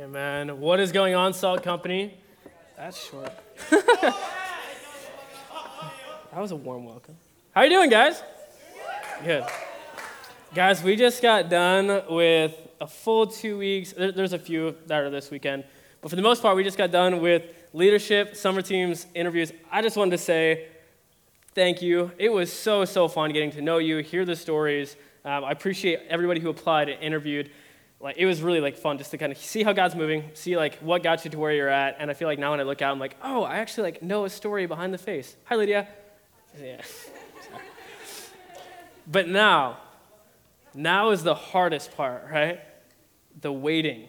Amen. What is going on, Salt Company? That's short. that was a warm welcome. How are you doing, guys? Good. Guys, we just got done with a full two weeks. There's a few that are this weekend, but for the most part, we just got done with leadership, summer teams, interviews. I just wanted to say thank you. It was so, so fun getting to know you, hear the stories. Um, I appreciate everybody who applied and interviewed like it was really like fun just to kind of see how God's moving, see like what got you to where you're at. And I feel like now when I look out, I'm like, oh, I actually like know a story behind the face. Hi, Lydia. Yeah. but now, now is the hardest part, right? The waiting.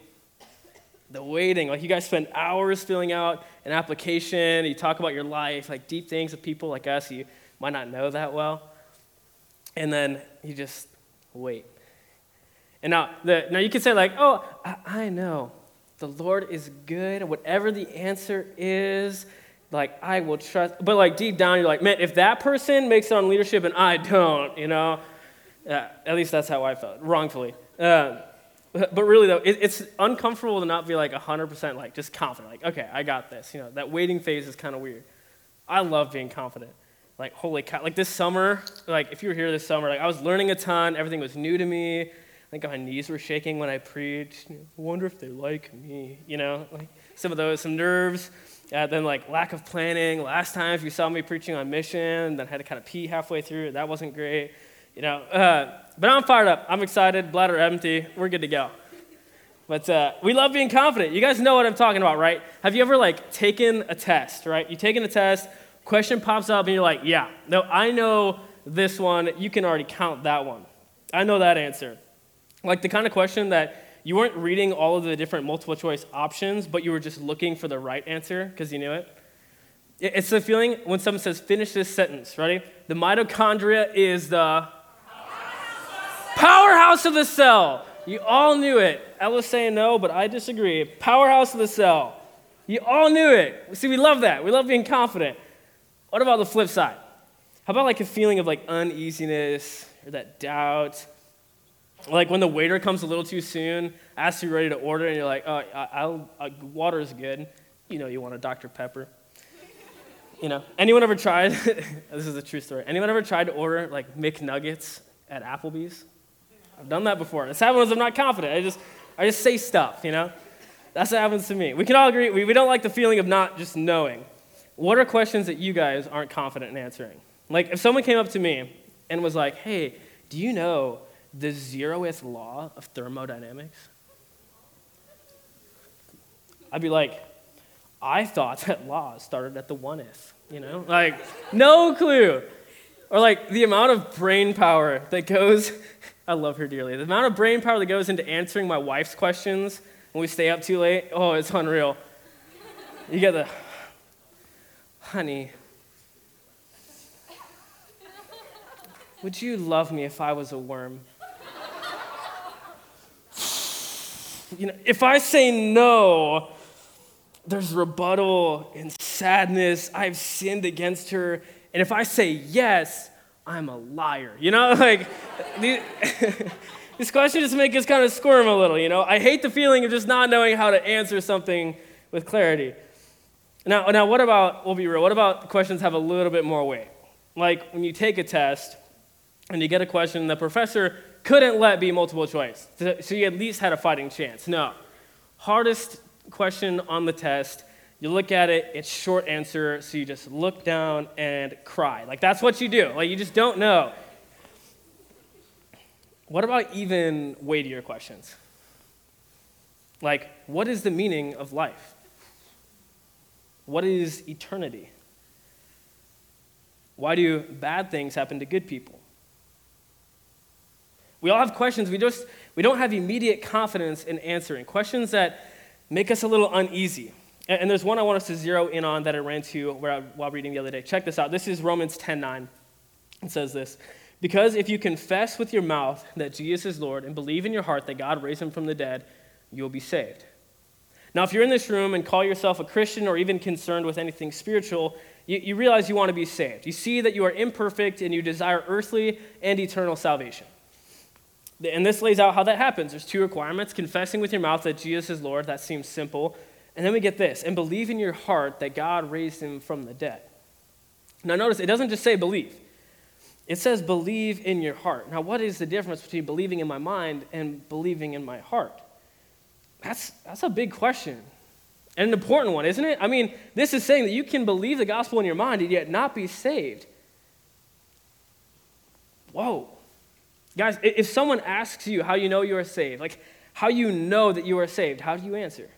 The waiting. Like you guys spend hours filling out an application. You talk about your life, like deep things with people like us you might not know that well. And then you just wait. And now, the, now you can say, like, oh, I, I know. The Lord is good. Whatever the answer is, like, I will trust. But, like, deep down, you're like, man, if that person makes it on leadership and I don't, you know, uh, at least that's how I felt, wrongfully. Uh, but really, though, it, it's uncomfortable to not be like 100% like just confident. Like, okay, I got this. You know, that waiting phase is kind of weird. I love being confident. Like, holy cow. Like, this summer, like, if you were here this summer, like, I was learning a ton. Everything was new to me think my knees were shaking when I preached. I wonder if they like me, you know, like some of those, some nerves. Uh, then like lack of planning. Last time, if you saw me preaching on mission, then I had to kind of pee halfway through. That wasn't great, you know. Uh, but I'm fired up. I'm excited. Bladder empty. We're good to go. But uh, we love being confident. You guys know what I'm talking about, right? Have you ever like taken a test, right? You taken a test, question pops up, and you're like, yeah, no, I know this one. You can already count that one. I know that answer. Like the kind of question that you weren't reading all of the different multiple choice options, but you were just looking for the right answer because you knew it. It's the feeling when someone says, finish this sentence, ready? The mitochondria is the powerhouse of the cell. You all knew it. Was saying no, but I disagree. Powerhouse of the cell. You all knew it. See, we love that. We love being confident. What about the flip side? How about like a feeling of like uneasiness or that doubt? Like when the waiter comes a little too soon, asks you ready to order, and you're like, oh, I'll, I'll, water's good. You know you want a Dr. Pepper. You know, anyone ever tried, this is a true story, anyone ever tried to order like McNuggets at Applebee's? I've done that before. It's happened when I'm not confident. I just, I just say stuff, you know? That's what happens to me. We can all agree, we, we don't like the feeling of not just knowing. What are questions that you guys aren't confident in answering? Like if someone came up to me and was like, hey, do you know the zeroth law of thermodynamics? I'd be like, I thought that law started at the oneeth, you know? Like, no clue. Or like the amount of brain power that goes, I love her dearly, the amount of brain power that goes into answering my wife's questions when we stay up too late, oh, it's unreal. You get the, honey, would you love me if I was a worm? You know, if I say no, there's rebuttal and sadness. I've sinned against her. And if I say yes, I'm a liar. You know, like this question just makes us kind of squirm a little, you know? I hate the feeling of just not knowing how to answer something with clarity. Now, now what about, we'll be real, what about questions have a little bit more weight? Like when you take a test and you get a question, the professor couldn't let be multiple choice. So you at least had a fighting chance. No. Hardest question on the test. You look at it, it's short answer, so you just look down and cry. Like that's what you do. Like you just don't know. What about even weightier questions? Like, what is the meaning of life? What is eternity? Why do bad things happen to good people? We all have questions we just we don't have immediate confidence in answering. Questions that make us a little uneasy. And, and there's one I want us to zero in on that I ran to while reading the other day. Check this out. This is Romans 10:9. It says this. Because if you confess with your mouth that Jesus is Lord and believe in your heart that God raised him from the dead, you will be saved. Now, if you're in this room and call yourself a Christian or even concerned with anything spiritual, you, you realize you want to be saved. You see that you are imperfect and you desire earthly and eternal salvation. And this lays out how that happens. There's two requirements confessing with your mouth that Jesus is Lord, that seems simple. And then we get this and believe in your heart that God raised him from the dead. Now, notice it doesn't just say believe, it says believe in your heart. Now, what is the difference between believing in my mind and believing in my heart? That's, that's a big question and an important one, isn't it? I mean, this is saying that you can believe the gospel in your mind and yet not be saved. Whoa. Guys, if someone asks you how you know you are saved, like how you know that you are saved, how do you answer?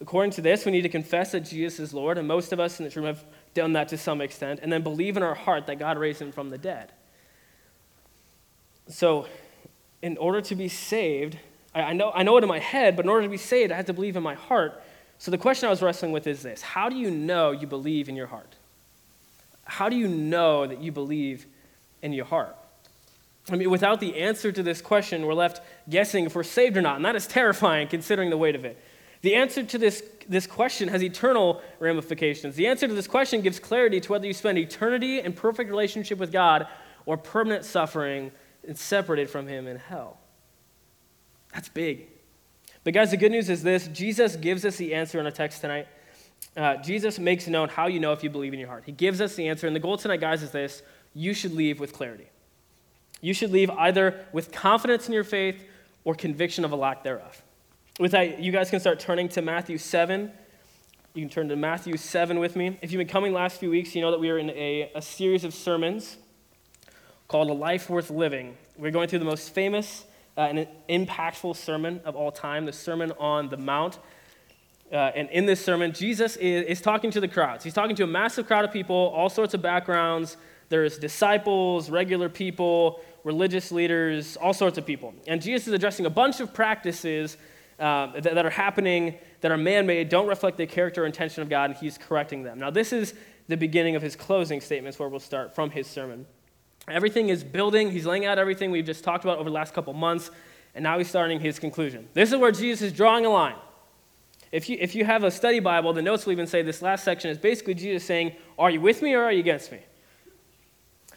According to this, we need to confess that Jesus is Lord, and most of us in this room have done that to some extent, and then believe in our heart that God raised him from the dead. So, in order to be saved, I, know, I know it in my head, but in order to be saved, I have to believe in my heart. So, the question I was wrestling with is this How do you know you believe in your heart? How do you know that you believe in your heart? I mean, without the answer to this question, we're left guessing if we're saved or not, and that is terrifying considering the weight of it. The answer to this, this question has eternal ramifications. The answer to this question gives clarity to whether you spend eternity in perfect relationship with God or permanent suffering and separated from Him in hell. That's big. But, guys, the good news is this Jesus gives us the answer in our text tonight. Uh, Jesus makes known how you know if you believe in your heart. He gives us the answer. And the goal tonight, guys, is this you should leave with clarity. You should leave either with confidence in your faith or conviction of a lack thereof. With that, you guys can start turning to Matthew 7. You can turn to Matthew 7 with me. If you've been coming last few weeks, you know that we are in a, a series of sermons called A Life Worth Living. We're going through the most famous uh, and impactful sermon of all time, the Sermon on the Mount. Uh, and in this sermon, Jesus is, is talking to the crowds. He's talking to a massive crowd of people, all sorts of backgrounds. There's disciples, regular people, religious leaders, all sorts of people. And Jesus is addressing a bunch of practices uh, that, that, are happening that are man made, don't reflect the character or intention of God, and he's correcting them. Now, this is the beginning of his closing statements where we'll start from his sermon. Everything is building, he's laying out everything we've just talked about over the last couple months, and now he's starting his conclusion. This is where Jesus is drawing a line. If you, if you have a study Bible, the notes will even say this last section is basically Jesus saying, Are you with me or are you against me?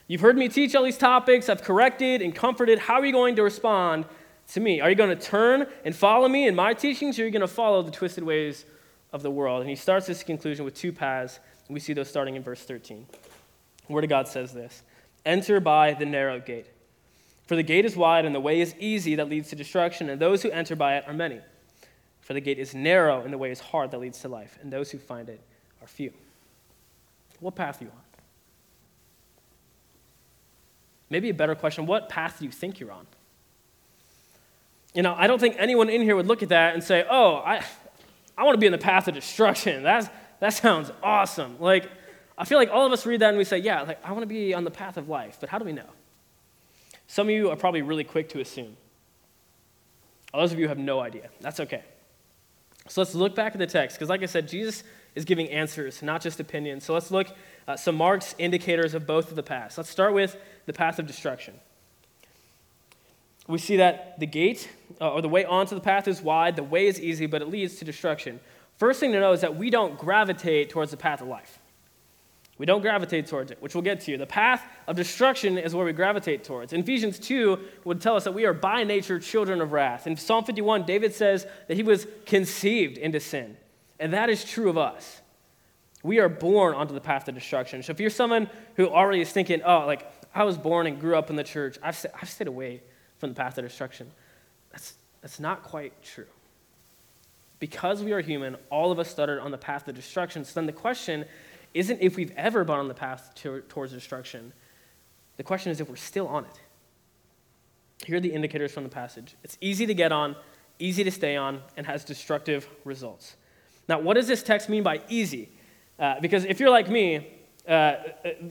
You've heard me teach all these topics, I've corrected and comforted. How are you going to respond to me? Are you going to turn and follow me in my teachings, or are you going to follow the twisted ways of the world? And he starts this conclusion with two paths, and we see those starting in verse 13. The Word of God says this Enter by the narrow gate. For the gate is wide, and the way is easy that leads to destruction, and those who enter by it are many. For the gate is narrow, and the way is hard that leads to life, and those who find it are few. What path are you on? Maybe a better question what path do you think you're on? You know, I don't think anyone in here would look at that and say, oh, I, I want to be in the path of destruction. That's, that sounds awesome. Like, I feel like all of us read that and we say, yeah, like, I want to be on the path of life. But how do we know? Some of you are probably really quick to assume. Others of you have no idea. That's okay. So let's look back at the text, because like I said, Jesus is giving answers, not just opinions. So let's look at some marks, indicators of both of the paths. Let's start with the path of destruction we see that the gate uh, or the way onto the path is wide, the way is easy, but it leads to destruction. First thing to know is that we don't gravitate towards the path of life. We don't gravitate towards it, which we'll get to. The path of destruction is where we gravitate towards. Ephesians 2 would tell us that we are by nature children of wrath. In Psalm 51, David says that he was conceived into sin. And that is true of us. We are born onto the path of destruction. So if you're someone who already is thinking, oh, like, I was born and grew up in the church, I've, I've stayed away from the path of destruction. That's, that's not quite true. Because we are human, all of us started on the path of destruction. So then the question isn't if we've ever been on the path to, towards destruction. The question is if we're still on it. Here are the indicators from the passage it's easy to get on, easy to stay on, and has destructive results. Now, what does this text mean by easy? Uh, because if you're like me, uh,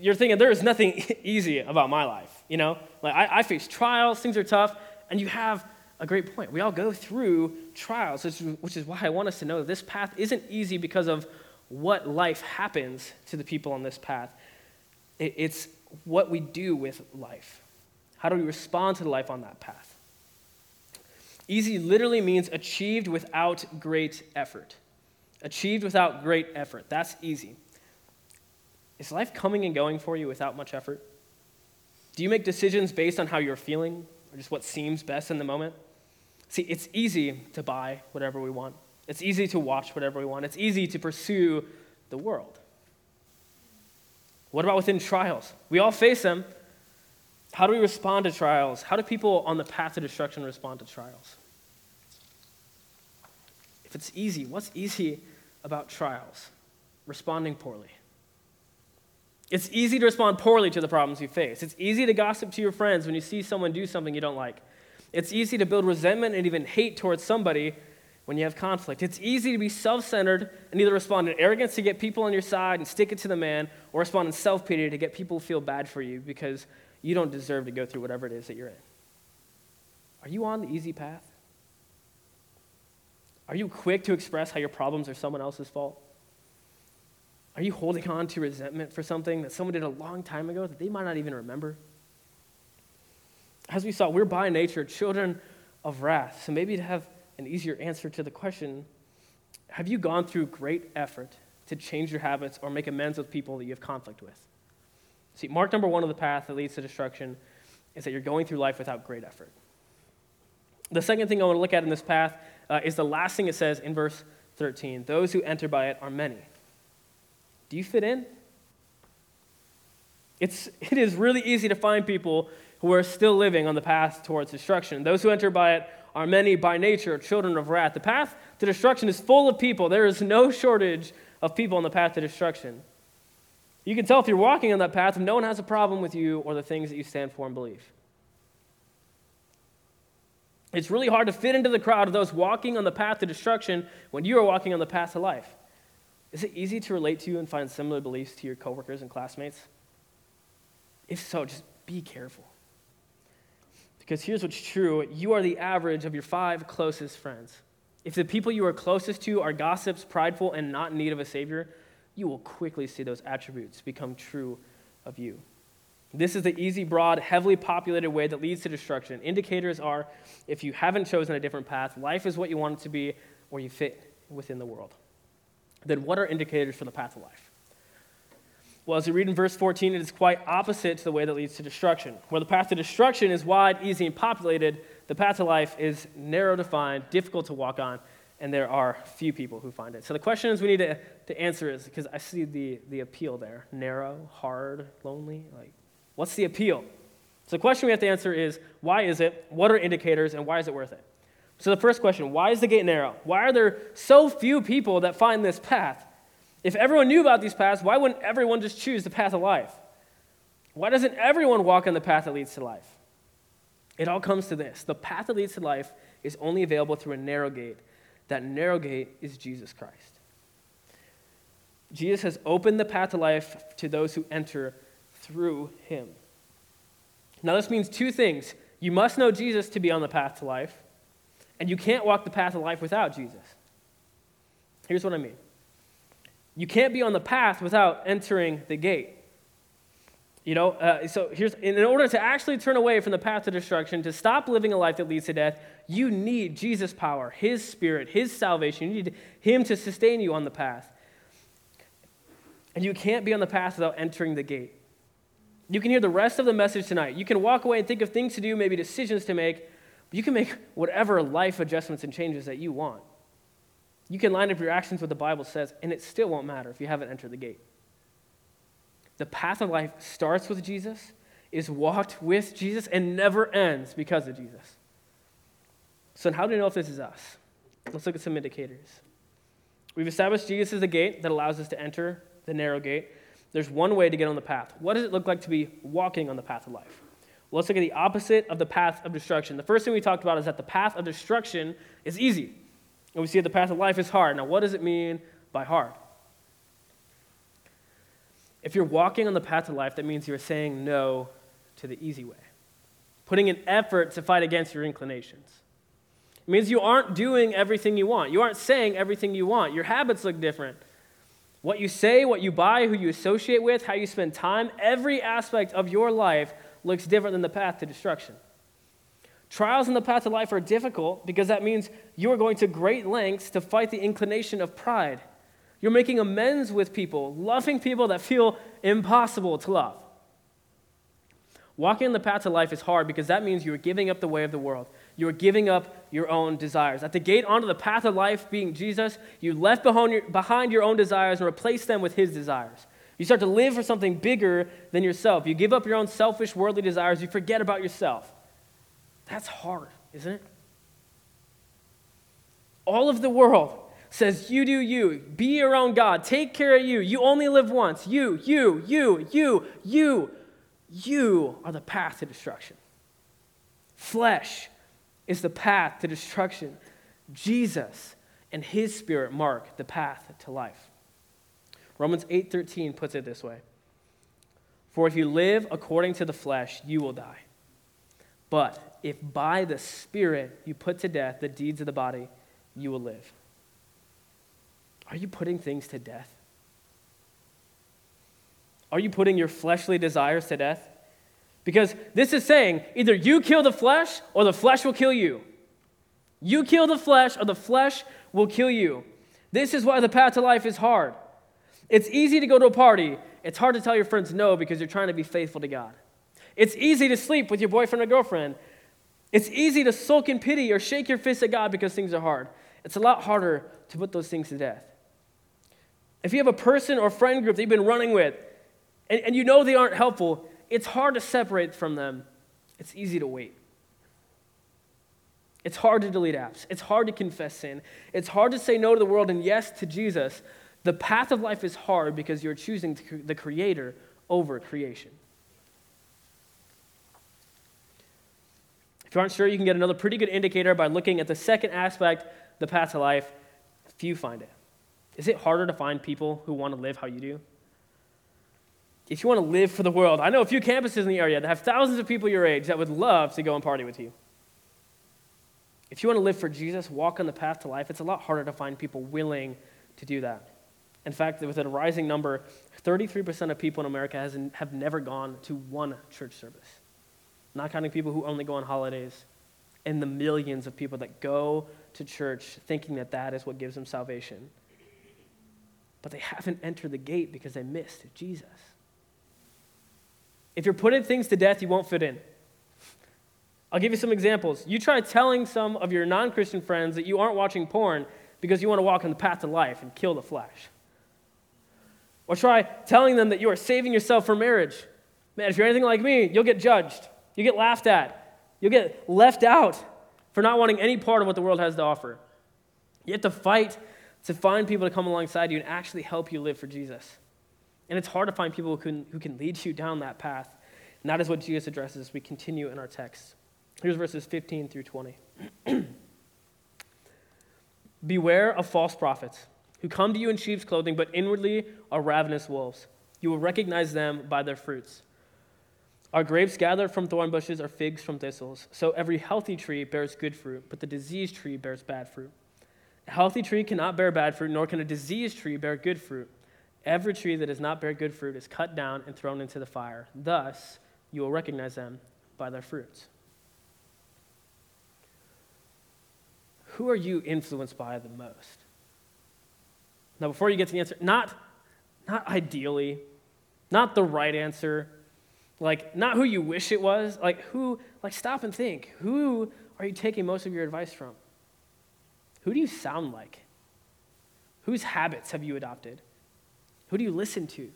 you're thinking there is nothing easy about my life. You know, like I, I face trials, things are tough, and you have a great point. We all go through trials, which, which is why I want us to know that this path isn't easy because of what life happens to the people on this path. It, it's what we do with life. How do we respond to the life on that path? Easy literally means achieved without great effort. Achieved without great effort. That's easy. Is life coming and going for you without much effort? Do you make decisions based on how you're feeling? or just what seems best in the moment. See, it's easy to buy whatever we want, it's easy to watch whatever we want, it's easy to pursue the world. What about within trials? We all face them. How do we respond to trials? How do people on the path to destruction respond to trials? It's easy, what's easy about trials? Responding poorly. It's easy to respond poorly to the problems you face. It's easy to gossip to your friends when you see someone do something you don't like. It's easy to build resentment and even hate towards somebody when you have conflict. It's easy to be self centered and either respond in arrogance to get people on your side and stick it to the man, or respond in self pity to get people to feel bad for you because you don't deserve to go through whatever it is that you're in. Are you on the easy path? Are you quick to express how your problems are someone else's fault? Are you holding on to resentment for something that someone did a long time ago that they might not even remember? As we saw, we're by nature children of wrath. So maybe to have an easier answer to the question have you gone through great effort to change your habits or make amends with people that you have conflict with? See, mark number one of the path that leads to destruction is that you're going through life without great effort. The second thing I want to look at in this path uh, is the last thing it says in verse 13 those who enter by it are many. Do you fit in? It's, it is really easy to find people who are still living on the path towards destruction. Those who enter by it are many by nature children of wrath. The path to destruction is full of people. There is no shortage of people on the path to destruction. You can tell if you're walking on that path if no one has a problem with you or the things that you stand for and believe. It's really hard to fit into the crowd of those walking on the path to destruction when you are walking on the path to life. Is it easy to relate to you and find similar beliefs to your coworkers and classmates? If so, just be careful. Because here's what's true you are the average of your five closest friends. If the people you are closest to are gossips, prideful, and not in need of a Savior, you will quickly see those attributes become true of you. This is the easy, broad, heavily populated way that leads to destruction. Indicators are if you haven't chosen a different path, life is what you want it to be, or you fit within the world then what are indicators for the path of life? Well, as we read in verse 14, it is quite opposite to the way that leads to destruction. Where the path to destruction is wide, easy, and populated, the path to life is narrow defined, difficult to walk on, and there are few people who find it. So the questions we need to, to answer is because I see the, the appeal there narrow, hard, lonely. Like, what's the appeal? So the question we have to answer is why is it? What are indicators? And why is it worth it? So, the first question why is the gate narrow? Why are there so few people that find this path? If everyone knew about these paths, why wouldn't everyone just choose the path of life? Why doesn't everyone walk on the path that leads to life? It all comes to this the path that leads to life is only available through a narrow gate. That narrow gate is Jesus Christ. Jesus has opened the path to life to those who enter through him. Now, this means two things. You must know Jesus to be on the path to life, and you can't walk the path of life without Jesus. Here's what I mean you can't be on the path without entering the gate. You know, uh, so here's in order to actually turn away from the path to destruction, to stop living a life that leads to death, you need Jesus' power, His Spirit, His salvation. You need Him to sustain you on the path. And you can't be on the path without entering the gate. You can hear the rest of the message tonight. You can walk away and think of things to do, maybe decisions to make, you can make whatever life adjustments and changes that you want. You can line up your actions with the Bible says, and it still won't matter if you haven't entered the gate. The path of life starts with Jesus, is walked with Jesus, and never ends because of Jesus. So, how do we know if this is us? Let's look at some indicators. We've established Jesus is the gate that allows us to enter the narrow gate. There's one way to get on the path. What does it look like to be walking on the path of life? let's look at the opposite of the path of destruction. The first thing we talked about is that the path of destruction is easy. And we see that the path of life is hard. Now, what does it mean by hard? If you're walking on the path of life, that means you're saying no to the easy way, putting an effort to fight against your inclinations. It means you aren't doing everything you want. You aren't saying everything you want. Your habits look different. What you say, what you buy, who you associate with, how you spend time, every aspect of your life looks different than the path to destruction. Trials in the path to life are difficult because that means you are going to great lengths to fight the inclination of pride. You're making amends with people, loving people that feel impossible to love. Walking in the path to life is hard because that means you are giving up the way of the world. You are giving up your own desires. At the gate onto the path of life, being Jesus, you left behind your, behind your own desires and replaced them with his desires. You start to live for something bigger than yourself. You give up your own selfish, worldly desires. You forget about yourself. That's hard, isn't it? All of the world says, You do you. Be your own God. Take care of you. You only live once. You, you, you, you, you. You are the path to destruction. Flesh is the path to destruction. Jesus and his spirit mark the path to life. Romans 8:13 puts it this way. For if you live according to the flesh, you will die. But if by the spirit you put to death the deeds of the body, you will live. Are you putting things to death? Are you putting your fleshly desires to death? Because this is saying either you kill the flesh or the flesh will kill you. You kill the flesh or the flesh will kill you. This is why the path to life is hard. It's easy to go to a party. It's hard to tell your friends no because you're trying to be faithful to God. It's easy to sleep with your boyfriend or girlfriend. It's easy to sulk in pity or shake your fist at God because things are hard. It's a lot harder to put those things to death. If you have a person or friend group that you've been running with and, and you know they aren't helpful, it's hard to separate from them. It's easy to wait. It's hard to delete apps. It's hard to confess sin. It's hard to say no to the world and yes to Jesus. The path of life is hard because you're choosing the Creator over creation. If you aren't sure, you can get another pretty good indicator by looking at the second aspect, the path to life. Few find it. Is it harder to find people who want to live how you do? If you want to live for the world, I know a few campuses in the area that have thousands of people your age that would love to go and party with you. If you want to live for Jesus, walk on the path to life, it's a lot harder to find people willing to do that. In fact, with a rising number, 33% of people in America has, have never gone to one church service, not counting people who only go on holidays, and the millions of people that go to church thinking that that is what gives them salvation. But they haven't entered the gate because they missed Jesus. If you're putting things to death, you won't fit in. I'll give you some examples. You try telling some of your non Christian friends that you aren't watching porn because you want to walk on the path to life and kill the flesh. Or try telling them that you are saving yourself for marriage. Man, if you're anything like me, you'll get judged. You get laughed at. You'll get left out for not wanting any part of what the world has to offer. You have to fight to find people to come alongside you and actually help you live for Jesus. And it's hard to find people who can, who can lead you down that path. And that is what Jesus addresses as we continue in our text. Here's verses 15 through 20. Beware of false prophets who come to you in sheep's clothing, but inwardly are ravenous wolves. You will recognize them by their fruits. Are grapes gathered from thorn bushes or figs from thistles? So every healthy tree bears good fruit, but the diseased tree bears bad fruit. A healthy tree cannot bear bad fruit, nor can a diseased tree bear good fruit. Every tree that does not bear good fruit is cut down and thrown into the fire. Thus, you will recognize them by their fruits. Who are you influenced by the most? Now, before you get to the answer, not, not ideally, not the right answer, like not who you wish it was, like who, like stop and think. Who are you taking most of your advice from? Who do you sound like? Whose habits have you adopted? Who do you listen to?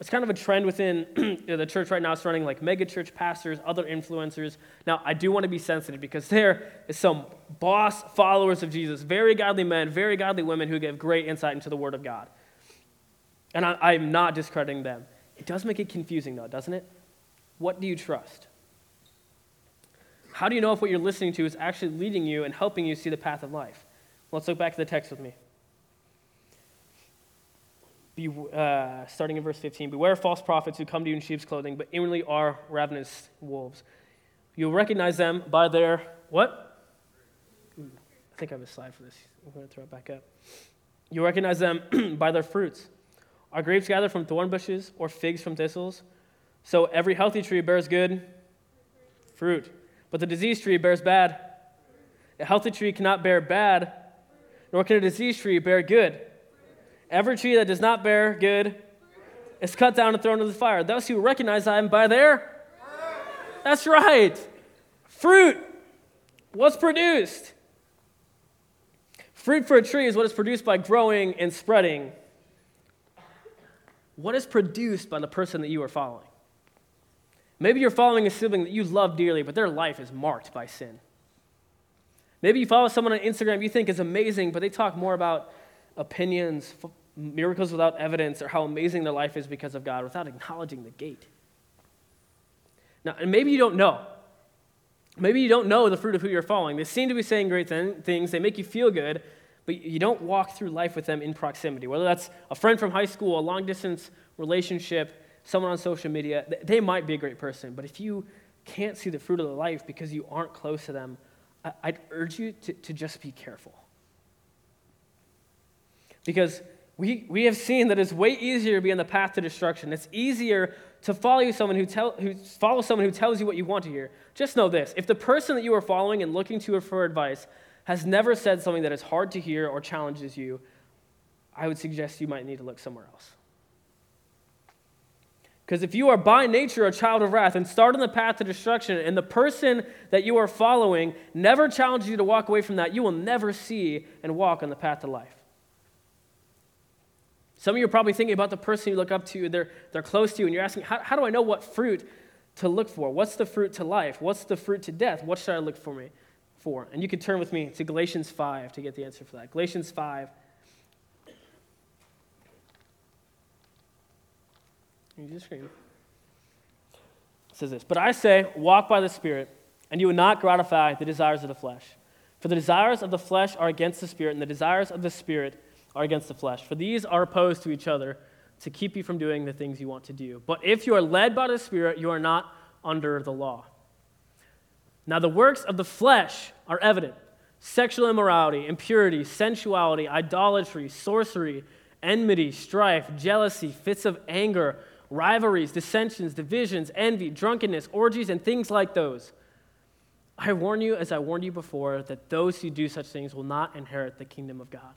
It's kind of a trend within the church right now surrounding like mega church pastors, other influencers. Now, I do want to be sensitive because there is some boss followers of Jesus, very godly men, very godly women who give great insight into the Word of God. And I, am not discrediting them. It does make it confusing, though, doesn't it? What do you trust? How do you know if what you're listening to is actually leading you and helping you see the path of life? Let's look back to the text with me. Be, uh, starting in verse 15 Beware false prophets who come to you in sheep's clothing, but inwardly are ravenous wolves. You'll recognize them by their what? I think I have a slide for this. I'm going to throw it back up. You'll recognize them by their fruits. Are grapes gathered from thorn bushes or figs from thistles? So every healthy tree bears good fruit, but the diseased tree bears bad. A healthy tree cannot bear bad, nor can a diseased tree bear good. Every tree that does not bear good is cut down and thrown into the fire. Those who recognize I am by their. That's right. Fruit. What's produced? Fruit for a tree is what is produced by growing and spreading. What is produced by the person that you are following? Maybe you're following a sibling that you love dearly, but their life is marked by sin. Maybe you follow someone on Instagram you think is amazing, but they talk more about opinions, miracles without evidence, or how amazing their life is because of God without acknowledging the gate. Now, and maybe you don't know. Maybe you don't know the fruit of who you're following. They seem to be saying great things, they make you feel good, but you don't walk through life with them in proximity. Whether that's a friend from high school, a long distance relationship, someone on social media, they might be a great person, but if you can't see the fruit of the life because you aren't close to them, I'd urge you to, to just be careful. Because we, we have seen that it's way easier to be on the path to destruction. It's easier to follow someone who, tell, who follow someone who tells you what you want to hear. Just know this if the person that you are following and looking to for advice has never said something that is hard to hear or challenges you, I would suggest you might need to look somewhere else. Because if you are by nature a child of wrath and start on the path to destruction, and the person that you are following never challenges you to walk away from that, you will never see and walk on the path to life. Some of you are probably thinking about the person you look up to, they're, they're close to you, and you're asking, how, how do I know what fruit to look for? What's the fruit to life? What's the fruit to death? What should I look for me for? And you can turn with me to Galatians 5 to get the answer for that. Galatians 5, Use screen. It says this But I say, walk by the Spirit, and you will not gratify the desires of the flesh. For the desires of the flesh are against the Spirit, and the desires of the Spirit are against the flesh. For these are opposed to each other to keep you from doing the things you want to do. But if you are led by the Spirit, you are not under the law. Now, the works of the flesh are evident sexual immorality, impurity, sensuality, idolatry, sorcery, enmity, strife, jealousy, fits of anger rivalries, dissensions, divisions, envy, drunkenness, orgies, and things like those. I warn you, as I warned you before, that those who do such things will not inherit the kingdom of God.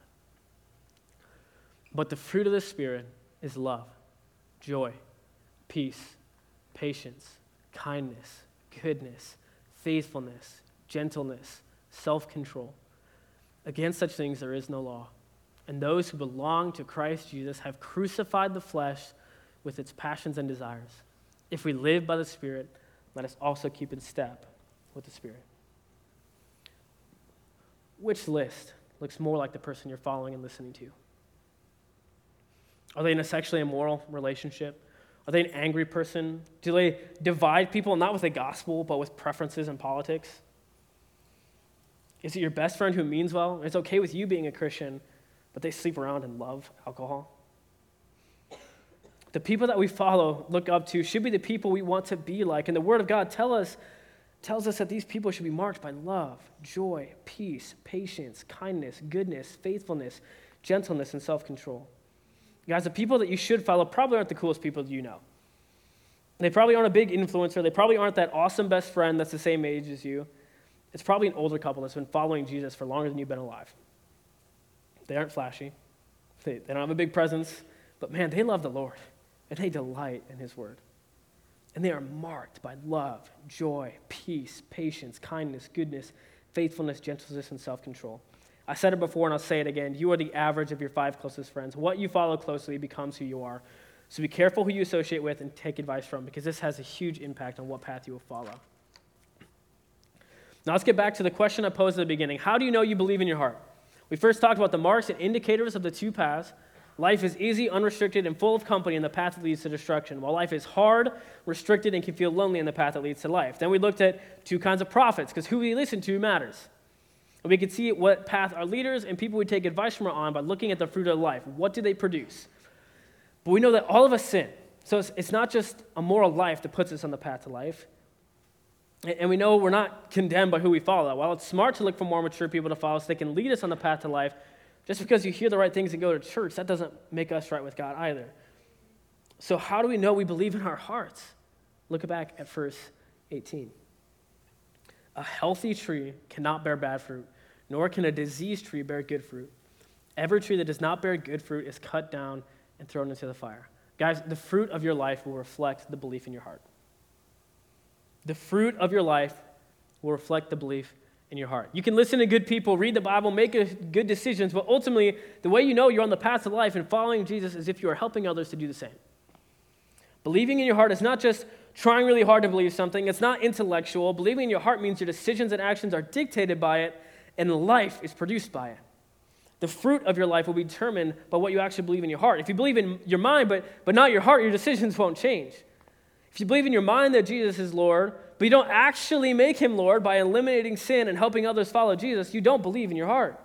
But the fruit of the Spirit is love, joy, peace, patience, kindness, goodness, faithfulness, gentleness, self control. Against such things there is no law. And those who belong to Christ Jesus have crucified the flesh with its passions and desires. If we live by the Spirit, let us also keep in step with the Spirit. Which list looks more like the person you're following and listening to? Are they in a sexually immoral relationship? Are they an angry person? Do they divide people not with the gospel, but with preferences and politics? Is it your best friend who means well? It's okay with you being a Christian, but they sleep around and love alcohol? The people that we follow, look up to, should be the people we want to be like. And the Word of God tell us, tells us that these people should be marked by love, joy, peace, patience, kindness, goodness, faithfulness, gentleness, and self control. Guys, the people that you should follow probably aren't the coolest people you know. They probably aren't a big influencer. They probably aren't that awesome best friend that's the same age as you. It's probably an older couple that's been following Jesus for longer than you've been alive. They aren't flashy, they, they don't have a big presence, but man, they love the Lord and they delight in his word. And they are marked by love, joy, peace, patience, kindness, goodness, faithfulness, gentleness, and self control. I said it before and I'll say it again. You are the average of your five closest friends. What you follow closely becomes who you are. So be careful who you associate with and take advice from because this has a huge impact on what path you will follow. Now let's get back to the question I posed at the beginning How do you know you believe in your heart? We first talked about the marks and indicators of the two paths. Life is easy, unrestricted, and full of company in the path that leads to destruction, while life is hard, restricted, and can feel lonely in the path that leads to life. Then we looked at two kinds of prophets, because who we listen to matters. And we can see what path our leaders and people we take advice from are on by looking at the fruit of life. What do they produce? But we know that all of us sin. So it's, it's not just a moral life that puts us on the path to life. And we know we're not condemned by who we follow. While it's smart to look for more mature people to follow so they can lead us on the path to life, just because you hear the right things and go to church, that doesn't make us right with God either. So, how do we know we believe in our hearts? Look back at verse 18. A healthy tree cannot bear bad fruit, nor can a diseased tree bear good fruit. Every tree that does not bear good fruit is cut down and thrown into the fire. Guys, the fruit of your life will reflect the belief in your heart. The fruit of your life will reflect the belief in your heart. You can listen to good people, read the Bible, make good decisions, but ultimately, the way you know you're on the path of life and following Jesus is if you are helping others to do the same. Believing in your heart is not just trying really hard to believe something, it's not intellectual. Believing in your heart means your decisions and actions are dictated by it, and life is produced by it. The fruit of your life will be determined by what you actually believe in your heart. If you believe in your mind, but, but not your heart, your decisions won't change. If you believe in your mind that Jesus is Lord, but you don't actually make him Lord by eliminating sin and helping others follow Jesus, you don't believe in your heart.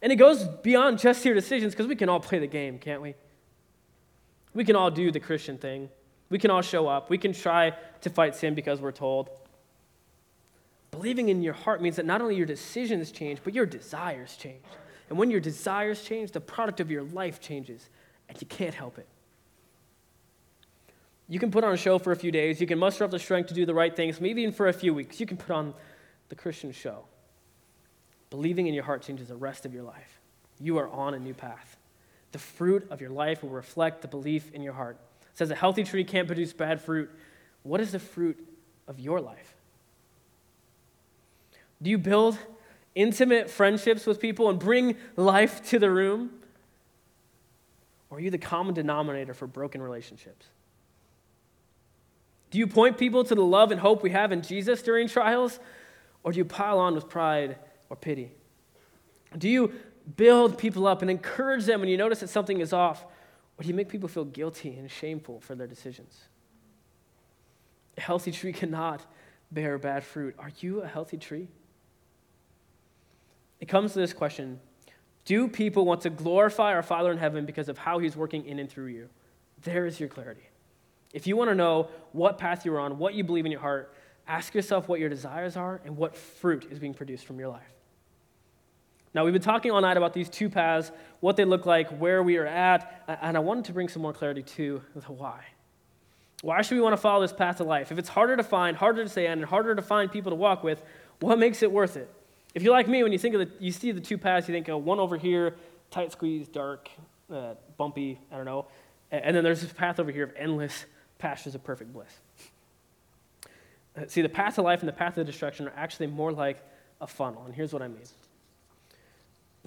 And it goes beyond just your decisions because we can all play the game, can't we? We can all do the Christian thing. We can all show up. We can try to fight sin because we're told. Believing in your heart means that not only your decisions change, but your desires change. And when your desires change, the product of your life changes, and you can't help it. You can put on a show for a few days. You can muster up the strength to do the right things, maybe even for a few weeks. You can put on the Christian show. Believing in your heart changes the rest of your life. You are on a new path. The fruit of your life will reflect the belief in your heart. Says a healthy tree can't produce bad fruit. What is the fruit of your life? Do you build intimate friendships with people and bring life to the room? Or are you the common denominator for broken relationships? Do you point people to the love and hope we have in Jesus during trials? Or do you pile on with pride or pity? Do you build people up and encourage them when you notice that something is off? Or do you make people feel guilty and shameful for their decisions? A healthy tree cannot bear bad fruit. Are you a healthy tree? It comes to this question Do people want to glorify our Father in heaven because of how he's working in and through you? There is your clarity. If you want to know what path you're on, what you believe in your heart, ask yourself what your desires are and what fruit is being produced from your life. Now, we've been talking all night about these two paths, what they look like, where we are at, and I wanted to bring some more clarity to the why. Why should we want to follow this path of life? If it's harder to find, harder to stay on, and harder to find people to walk with, what makes it worth it? If you're like me, when you think of the, you see the two paths, you think, oh, one over here, tight squeeze, dark, uh, bumpy, I don't know, and then there's this path over here of endless pastures of perfect bliss. Uh, see, the path of life and the path of destruction are actually more like a funnel, and here's what I mean.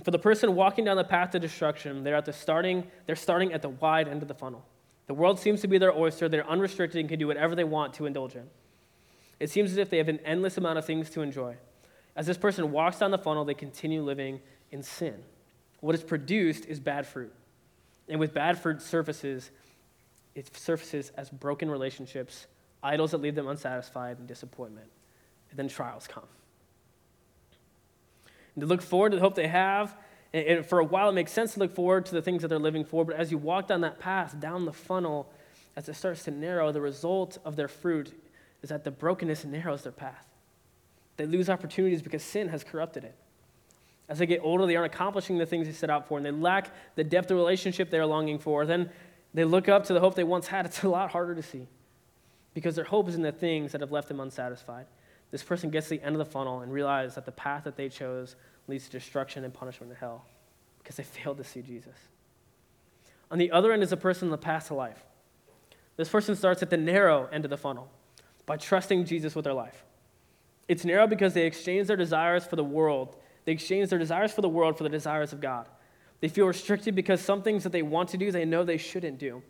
For the person walking down the path to destruction, they're at the starting, they're starting at the wide end of the funnel. The world seems to be their oyster, they're unrestricted and can do whatever they want to indulge in. It seems as if they have an endless amount of things to enjoy. As this person walks down the funnel, they continue living in sin. What is produced is bad fruit. And with bad fruit surfaces it surfaces as broken relationships, idols that leave them unsatisfied, and disappointment. And then trials come. And to look forward to the hope they have, and for a while it makes sense to look forward to the things that they're living for, but as you walk down that path, down the funnel, as it starts to narrow, the result of their fruit is that the brokenness narrows their path. They lose opportunities because sin has corrupted it. As they get older, they aren't accomplishing the things they set out for, and they lack the depth of relationship they're longing for. Then they look up to the hope they once had, it's a lot harder to see because their hope is in the things that have left them unsatisfied. This person gets to the end of the funnel and realizes that the path that they chose leads to destruction and punishment in hell because they failed to see Jesus. On the other end is a person on the path to life. This person starts at the narrow end of the funnel by trusting Jesus with their life. It's narrow because they exchange their desires for the world. They exchange their desires for the world for the desires of God. They feel restricted because some things that they want to do, they know they shouldn't do.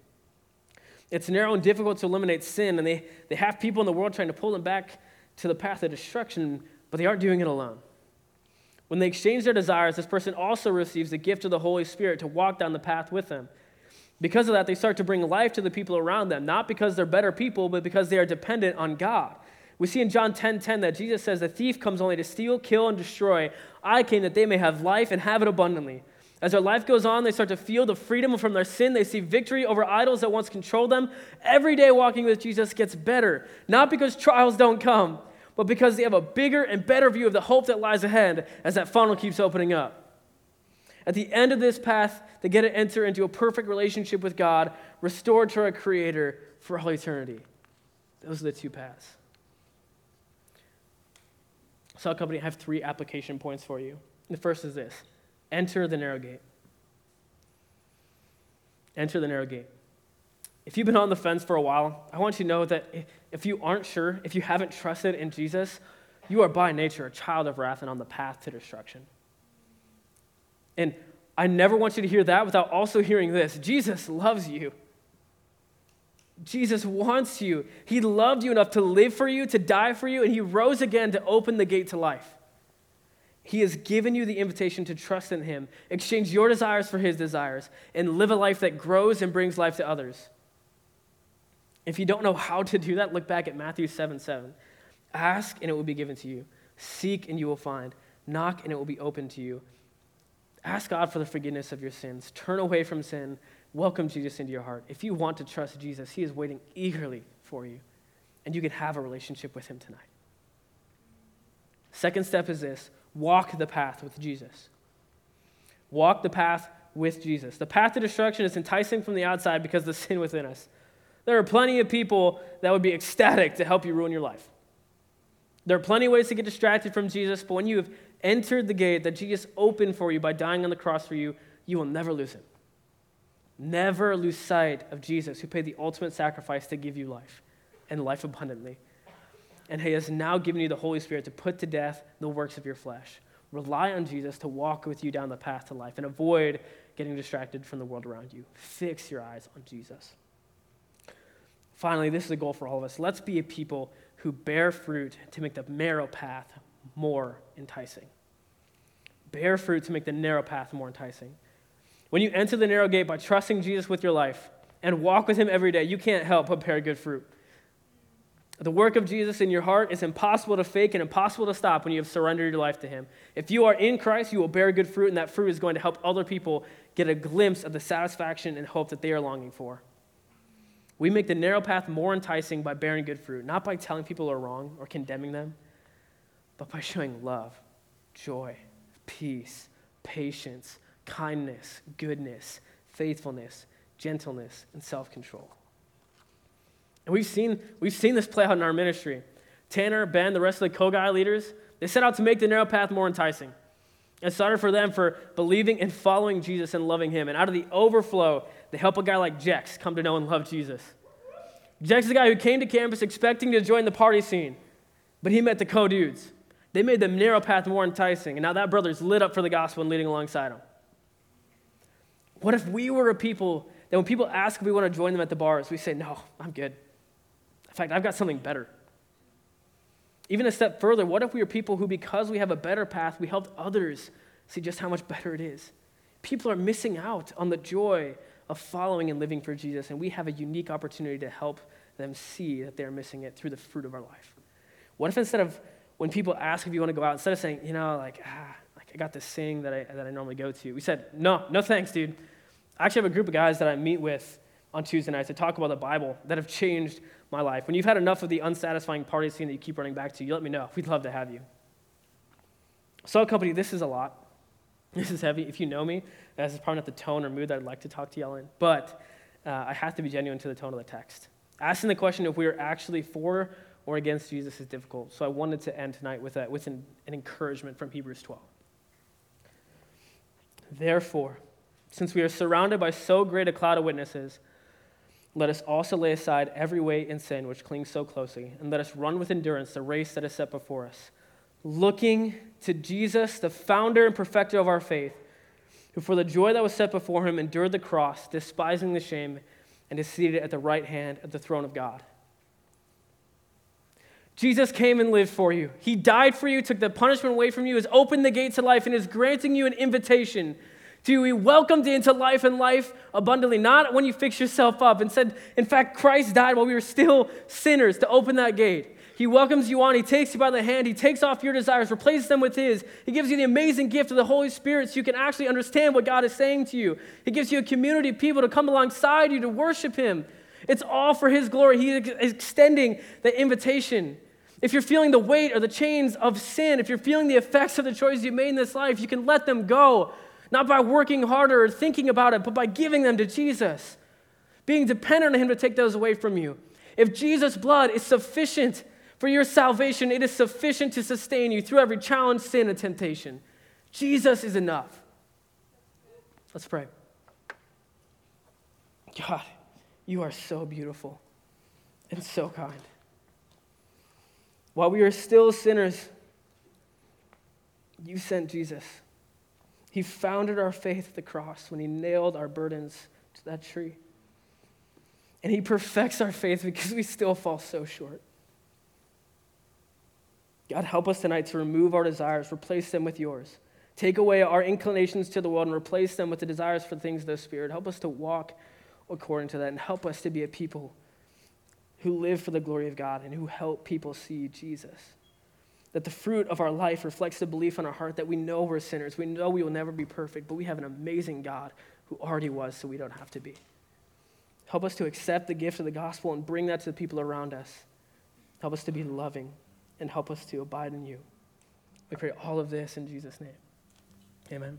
It's narrow and difficult to eliminate sin, and they, they have people in the world trying to pull them back to the path of destruction, but they aren't doing it alone. When they exchange their desires, this person also receives the gift of the Holy Spirit to walk down the path with them. Because of that, they start to bring life to the people around them, not because they're better people, but because they are dependent on God. We see in John 10:10 10, 10 that Jesus says, "The thief comes only to steal, kill, and destroy. I came that they may have life and have it abundantly." As their life goes on, they start to feel the freedom from their sin. They see victory over idols that once controlled them. Every day walking with Jesus gets better, not because trials don't come, but because they have a bigger and better view of the hope that lies ahead as that funnel keeps opening up. At the end of this path, they get to enter into a perfect relationship with God, restored to our Creator for all eternity. Those are the two paths. Salt Company, I have three application points for you. The first is this Enter the narrow gate. Enter the narrow gate. if you've been on the fence for a while, I want you to know that if you aren't sure, if you haven't trusted in Jesus, you are by nature a child of wrath and on the path to destruction. And I never want you to hear that without also hearing this Jesus loves you. Jesus wants you. He loved you enough to live for you, to die for you, and He rose again to open the gate to life. He has given you the invitation to trust in Him, exchange your desires for His desires, and live a life that grows and brings life to others. If you don't know how to do that, look back at Matthew 7 7. Ask and it will be given to you. Seek and you will find. Knock and it will be open to you. Ask God for the forgiveness of your sins. Turn away from sin. Welcome Jesus into your heart. If you want to trust Jesus, He is waiting eagerly for you, and you can have a relationship with Him tonight. Second step is this walk the path with Jesus. Walk the path with Jesus. The path to destruction is enticing from the outside because the sin within us. There are plenty of people that would be ecstatic to help you ruin your life. There are plenty of ways to get distracted from Jesus, but when you have entered the gate that Jesus opened for you by dying on the cross for you, you will never lose it. Never lose sight of Jesus, who paid the ultimate sacrifice to give you life and life abundantly. And he has now given you the Holy Spirit to put to death the works of your flesh. Rely on Jesus to walk with you down the path to life and avoid getting distracted from the world around you. Fix your eyes on Jesus. Finally, this is a goal for all of us. Let's be a people who bear fruit to make the narrow path more enticing. Bear fruit to make the narrow path more enticing. When you enter the narrow gate by trusting Jesus with your life and walk with him every day, you can't help but bear good fruit. The work of Jesus in your heart is impossible to fake and impossible to stop when you have surrendered your life to Him. If you are in Christ, you will bear good fruit, and that fruit is going to help other people get a glimpse of the satisfaction and hope that they are longing for. We make the narrow path more enticing by bearing good fruit, not by telling people are wrong or condemning them, but by showing love, joy, peace, patience, kindness, goodness, faithfulness, gentleness, and self control. And we've seen, we've seen this play out in our ministry. Tanner, Ben, the rest of the Kogai leaders, they set out to make the narrow path more enticing. It started for them for believing and following Jesus and loving him. And out of the overflow, they help a guy like Jex come to know and love Jesus. Jex is a guy who came to campus expecting to join the party scene, but he met the co dudes. They made the narrow path more enticing, and now that brother's lit up for the gospel and leading alongside him. What if we were a people that when people ask if we want to join them at the bars, we say, No, I'm good. In fact, I've got something better. Even a step further, what if we are people who, because we have a better path, we help others see just how much better it is? People are missing out on the joy of following and living for Jesus, and we have a unique opportunity to help them see that they're missing it through the fruit of our life. What if instead of when people ask if you want to go out, instead of saying, you know, like, ah, like I got this thing that I, that I normally go to, we said, no, no thanks, dude. I actually have a group of guys that I meet with on Tuesday nights to talk about the Bible that have changed my life. When you've had enough of the unsatisfying party scene that you keep running back to, you let me know. We'd love to have you. So, Company, this is a lot. This is heavy. If you know me, this is probably not the tone or mood that I'd like to talk to y'all in, but uh, I have to be genuine to the tone of the text. Asking the question if we are actually for or against Jesus is difficult, so I wanted to end tonight with, a, with an, an encouragement from Hebrews 12. Therefore, since we are surrounded by so great a cloud of witnesses, let us also lay aside every weight and sin which clings so closely, and let us run with endurance the race that is set before us, looking to Jesus, the founder and perfecter of our faith who for the joy that was set before him endured the cross, despising the shame, and is seated at the right hand of the throne of God. Jesus came and lived for you. He died for you, took the punishment away from you, has opened the gates to life, and is granting you an invitation to be welcomed into life and life abundantly. Not when you fix yourself up and said, in fact, Christ died while we were still sinners to open that gate. He welcomes you on. He takes you by the hand. He takes off your desires, replaces them with His. He gives you the amazing gift of the Holy Spirit so you can actually understand what God is saying to you. He gives you a community of people to come alongside you to worship Him. It's all for His glory. He is extending the invitation. If you're feeling the weight or the chains of sin, if you're feeling the effects of the choices you made in this life, you can let them go. Not by working harder or thinking about it, but by giving them to Jesus. Being dependent on Him to take those away from you. If Jesus' blood is sufficient for your salvation, it is sufficient to sustain you through every challenge, sin, and temptation. Jesus is enough. Let's pray. God, You are so beautiful and so kind. While we are still sinners, you sent Jesus. He founded our faith at the cross when he nailed our burdens to that tree. And he perfects our faith because we still fall so short. God, help us tonight to remove our desires, replace them with yours. Take away our inclinations to the world and replace them with the desires for things of the Spirit. Help us to walk according to that and help us to be a people who live for the glory of God and who help people see Jesus. That the fruit of our life reflects the belief in our heart that we know we're sinners. We know we will never be perfect, but we have an amazing God who already was, so we don't have to be. Help us to accept the gift of the gospel and bring that to the people around us. Help us to be loving and help us to abide in you. We pray all of this in Jesus' name. Amen.